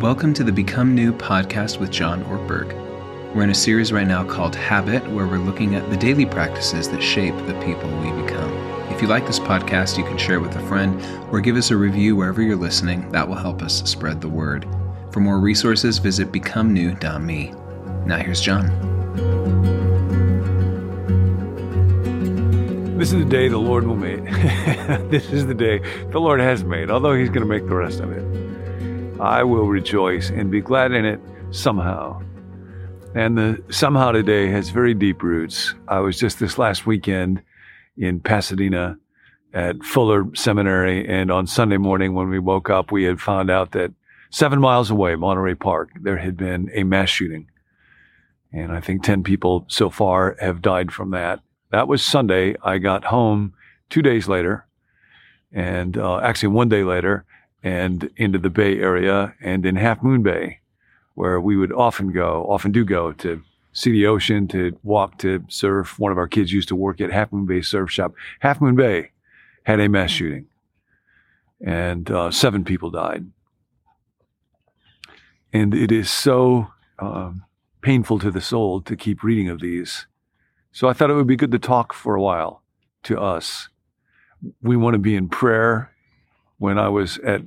Welcome to the Become New podcast with John Ortberg. We're in a series right now called Habit, where we're looking at the daily practices that shape the people we become. If you like this podcast, you can share it with a friend or give us a review wherever you're listening. That will help us spread the word. For more resources, visit becomenew.me. Now here's John. This is the day the Lord will make. this is the day the Lord has made, although He's going to make the rest of it. I will rejoice and be glad in it somehow. And the somehow today has very deep roots. I was just this last weekend in Pasadena at Fuller Seminary, and on Sunday morning when we woke up, we had found out that seven miles away, Monterey Park, there had been a mass shooting. And I think 10 people so far have died from that. That was Sunday. I got home two days later, and uh, actually one day later, and into the Bay Area and in Half Moon Bay, where we would often go, often do go to see the ocean, to walk, to surf. One of our kids used to work at Half Moon Bay Surf Shop. Half Moon Bay had a mass shooting, and uh, seven people died. And it is so um, painful to the soul to keep reading of these. So I thought it would be good to talk for a while to us. We want to be in prayer. When I was at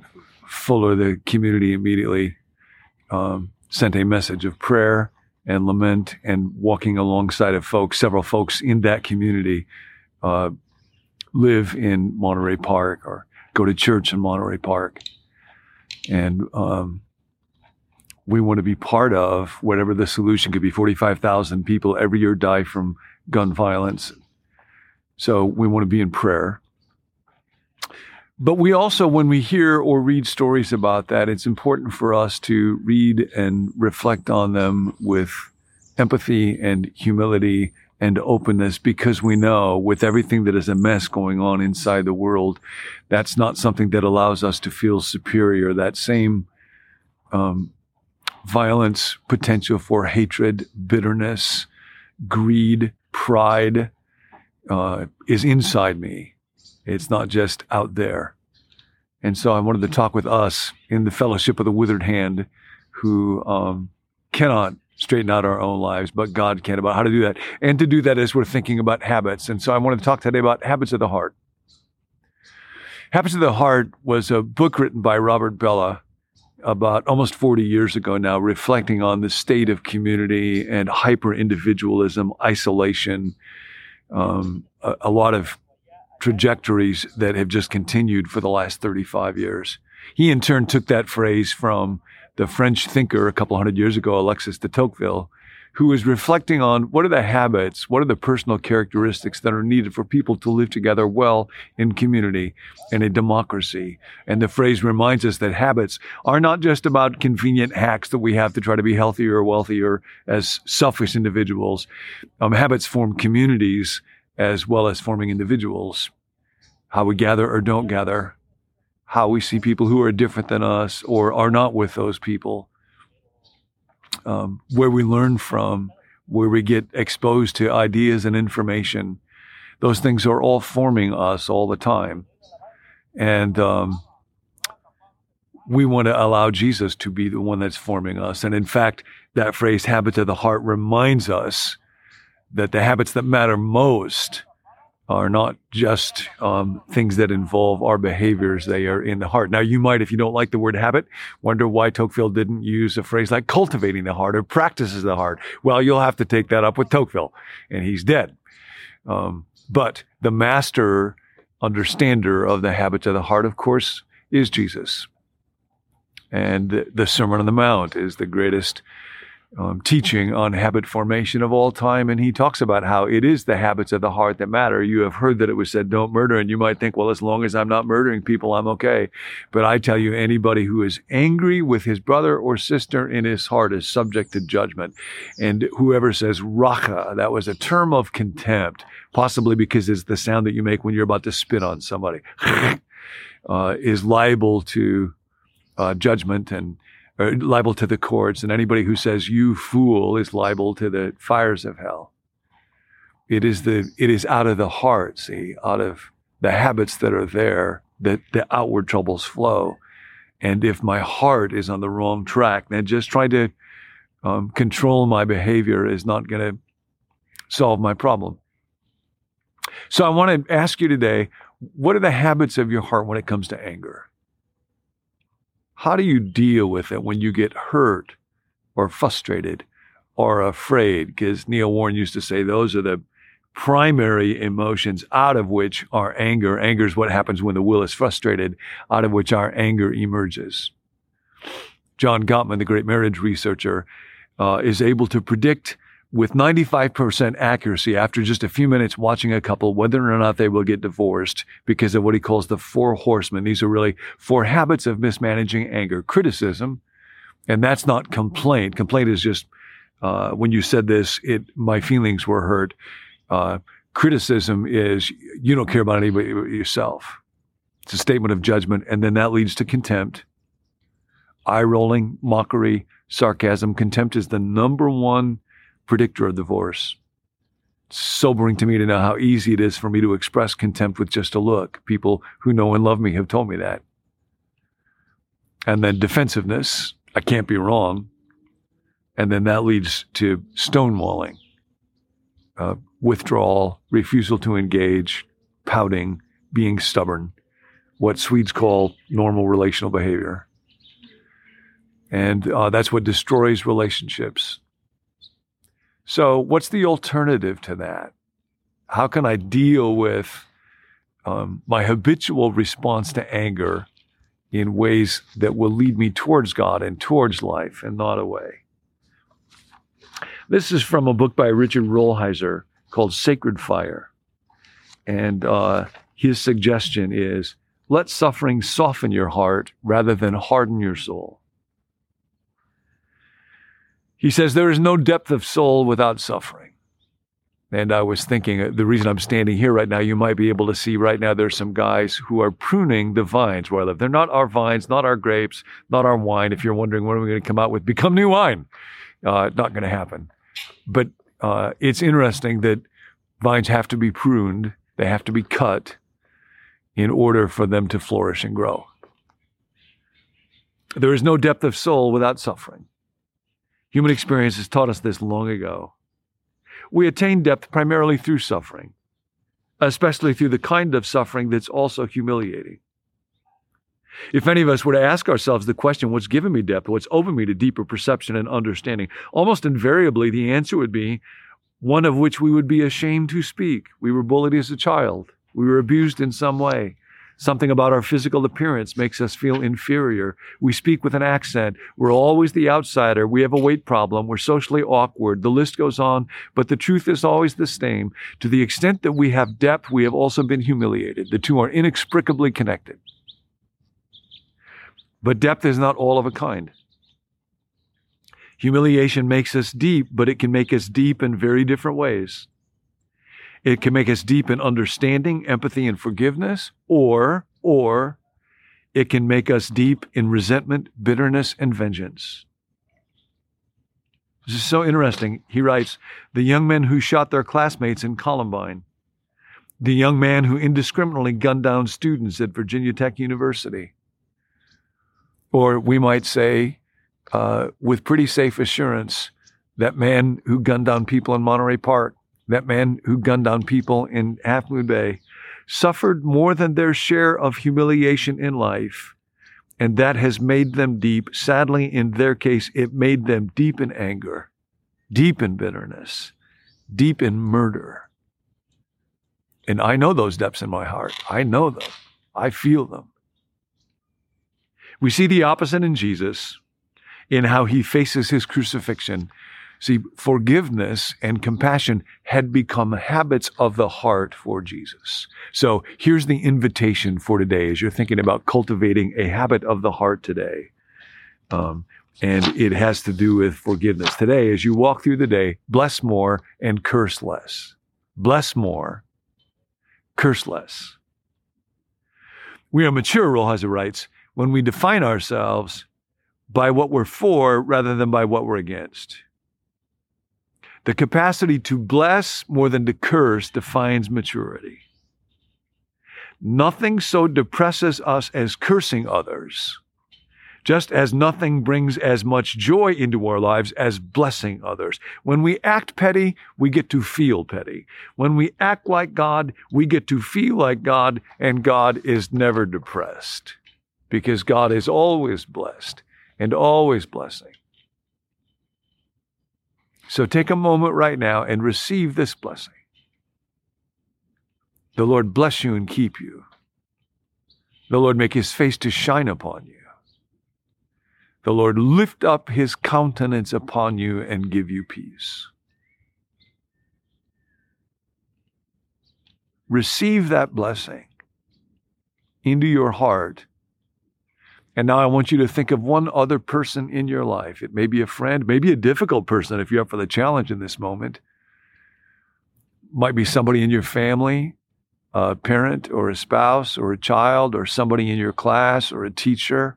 Fuller, the community immediately um, sent a message of prayer and lament and walking alongside of folks. Several folks in that community uh, live in Monterey Park or go to church in Monterey Park. And um, we want to be part of whatever the solution could be. 45,000 people every year die from gun violence. So we want to be in prayer. But we also, when we hear or read stories about that, it's important for us to read and reflect on them with empathy and humility and openness because we know with everything that is a mess going on inside the world, that's not something that allows us to feel superior. That same um, violence, potential for hatred, bitterness, greed, pride uh, is inside me. It's not just out there. And so I wanted to talk with us in the fellowship of the withered hand who um, cannot straighten out our own lives, but God can about how to do that. And to do that as we're thinking about habits. And so I wanted to talk today about habits of the heart. Habits of the Heart was a book written by Robert Bellah about almost 40 years ago now, reflecting on the state of community and hyper individualism, isolation, um, a, a, lot of trajectories that have just continued for the last 35 years. He in turn took that phrase from the French thinker a couple hundred years ago, Alexis de Tocqueville, who was reflecting on what are the habits, what are the personal characteristics that are needed for people to live together well in community and a democracy. And the phrase reminds us that habits are not just about convenient hacks that we have to try to be healthier or wealthier as selfish individuals. Um, habits form communities as well as forming individuals. How we gather or don't gather, how we see people who are different than us or are not with those people um, where we learn from, where we get exposed to ideas and information. Those things are all forming us all the time. And um, we want to allow Jesus to be the one that's forming us. And in fact, that phrase, habits of the heart, reminds us that the habits that matter most are not just um, things that involve our behaviors. They are in the heart. Now, you might, if you don't like the word habit, wonder why Tocqueville didn't use a phrase like cultivating the heart or practices the heart. Well, you'll have to take that up with Tocqueville, and he's dead. Um, but the master understander of the habits of the heart, of course, is Jesus. And the Sermon on the Mount is the greatest um, teaching on habit formation of all time. And he talks about how it is the habits of the heart that matter. You have heard that it was said, don't murder. And you might think, well, as long as I'm not murdering people, I'm okay. But I tell you, anybody who is angry with his brother or sister in his heart is subject to judgment. And whoever says racha, that was a term of contempt, possibly because it's the sound that you make when you're about to spit on somebody, uh, is liable to uh, judgment and or liable to the courts, and anybody who says you fool is liable to the fires of hell. It is the it is out of the heart, see, out of the habits that are there that the outward troubles flow. And if my heart is on the wrong track, then just trying to um, control my behavior is not going to solve my problem. So I want to ask you today what are the habits of your heart when it comes to anger? How do you deal with it when you get hurt or frustrated or afraid? Because Neil Warren used to say those are the primary emotions out of which our anger, anger is what happens when the will is frustrated, out of which our anger emerges. John Gottman, the great marriage researcher, uh, is able to predict with 95% accuracy after just a few minutes watching a couple whether or not they will get divorced because of what he calls the four horsemen. These are really four habits of mismanaging anger criticism, and that's not complaint. Complaint is just uh, when you said this, it my feelings were hurt. Uh, criticism is you don't care about anybody but yourself. It's a statement of judgment, and then that leads to contempt, eye rolling, mockery, sarcasm. Contempt is the number one predictor of divorce. It's sobering to me to know how easy it is for me to express contempt with just a look. People who know and love me have told me that. And then defensiveness, I can't be wrong. And then that leads to stonewalling, uh, withdrawal, refusal to engage, pouting, being stubborn, what Swedes call normal relational behavior. And uh, that's what destroys relationships. So, what's the alternative to that? How can I deal with um, my habitual response to anger in ways that will lead me towards God and towards life and not away? This is from a book by Richard Rolheiser called Sacred Fire. And uh, his suggestion is let suffering soften your heart rather than harden your soul. He says, There is no depth of soul without suffering. And I was thinking, uh, the reason I'm standing here right now, you might be able to see right now there's some guys who are pruning the vines where I live. They're not our vines, not our grapes, not our wine. If you're wondering when are we going to come out with become new wine, uh, not going to happen. But uh, it's interesting that vines have to be pruned, they have to be cut in order for them to flourish and grow. There is no depth of soul without suffering. Human experience has taught us this long ago. We attain depth primarily through suffering, especially through the kind of suffering that's also humiliating. If any of us were to ask ourselves the question, what's given me depth, what's opened me to deeper perception and understanding, almost invariably the answer would be one of which we would be ashamed to speak. We were bullied as a child. We were abused in some way. Something about our physical appearance makes us feel inferior. We speak with an accent. We're always the outsider. We have a weight problem. We're socially awkward. The list goes on, but the truth is always the same. To the extent that we have depth, we have also been humiliated. The two are inextricably connected. But depth is not all of a kind. Humiliation makes us deep, but it can make us deep in very different ways. It can make us deep in understanding, empathy, and forgiveness, or, or it can make us deep in resentment, bitterness, and vengeance. This is so interesting. He writes The young men who shot their classmates in Columbine, the young man who indiscriminately gunned down students at Virginia Tech University, or we might say, uh, with pretty safe assurance, that man who gunned down people in Monterey Park, that man who gunned down people in Half Moon Bay, suffered more than their share of humiliation in life. And that has made them deep. Sadly, in their case, it made them deep in anger, deep in bitterness, deep in murder. And I know those depths in my heart. I know them. I feel them. We see the opposite in Jesus in how he faces his crucifixion See, forgiveness and compassion had become habits of the heart for Jesus. So here's the invitation for today as you're thinking about cultivating a habit of the heart today. Um, and it has to do with forgiveness. Today, as you walk through the day, bless more and curse less. Bless more, curse less. We are mature, Rolheiser writes, when we define ourselves by what we're for rather than by what we're against. The capacity to bless more than to curse defines maturity. Nothing so depresses us as cursing others, just as nothing brings as much joy into our lives as blessing others. When we act petty, we get to feel petty. When we act like God, we get to feel like God, and God is never depressed because God is always blessed and always blessing. So take a moment right now and receive this blessing. The Lord bless you and keep you. The Lord make his face to shine upon you. The Lord lift up his countenance upon you and give you peace. Receive that blessing into your heart. And now I want you to think of one other person in your life. It may be a friend, maybe a difficult person if you're up for the challenge in this moment. Might be somebody in your family, a parent or a spouse or a child or somebody in your class or a teacher.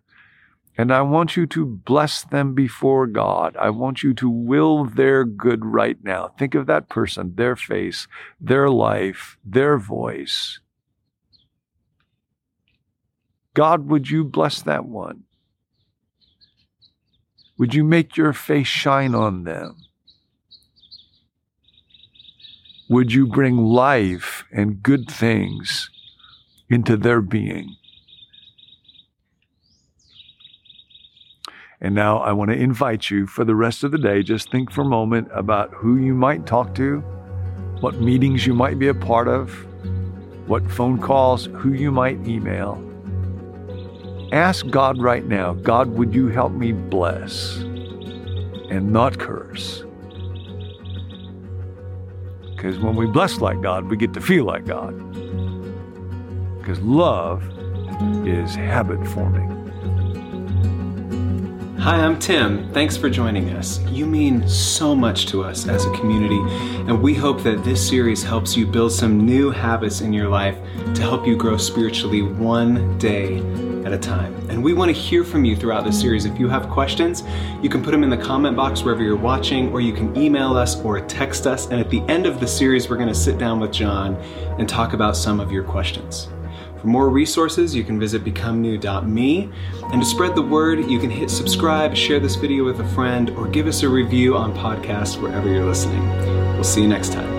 And I want you to bless them before God. I want you to will their good right now. Think of that person, their face, their life, their voice. God, would you bless that one? Would you make your face shine on them? Would you bring life and good things into their being? And now I want to invite you for the rest of the day, just think for a moment about who you might talk to, what meetings you might be a part of, what phone calls, who you might email. Ask God right now God, would you help me bless and not curse? Because when we bless like God, we get to feel like God. Because love is habit forming. Hi, I'm Tim. Thanks for joining us. You mean so much to us as a community, and we hope that this series helps you build some new habits in your life to help you grow spiritually one day at a time. And we want to hear from you throughout this series. If you have questions, you can put them in the comment box wherever you're watching, or you can email us or text us. And at the end of the series, we're going to sit down with John and talk about some of your questions. For more resources, you can visit becomenew.me. And to spread the word, you can hit subscribe, share this video with a friend, or give us a review on podcasts wherever you're listening. We'll see you next time.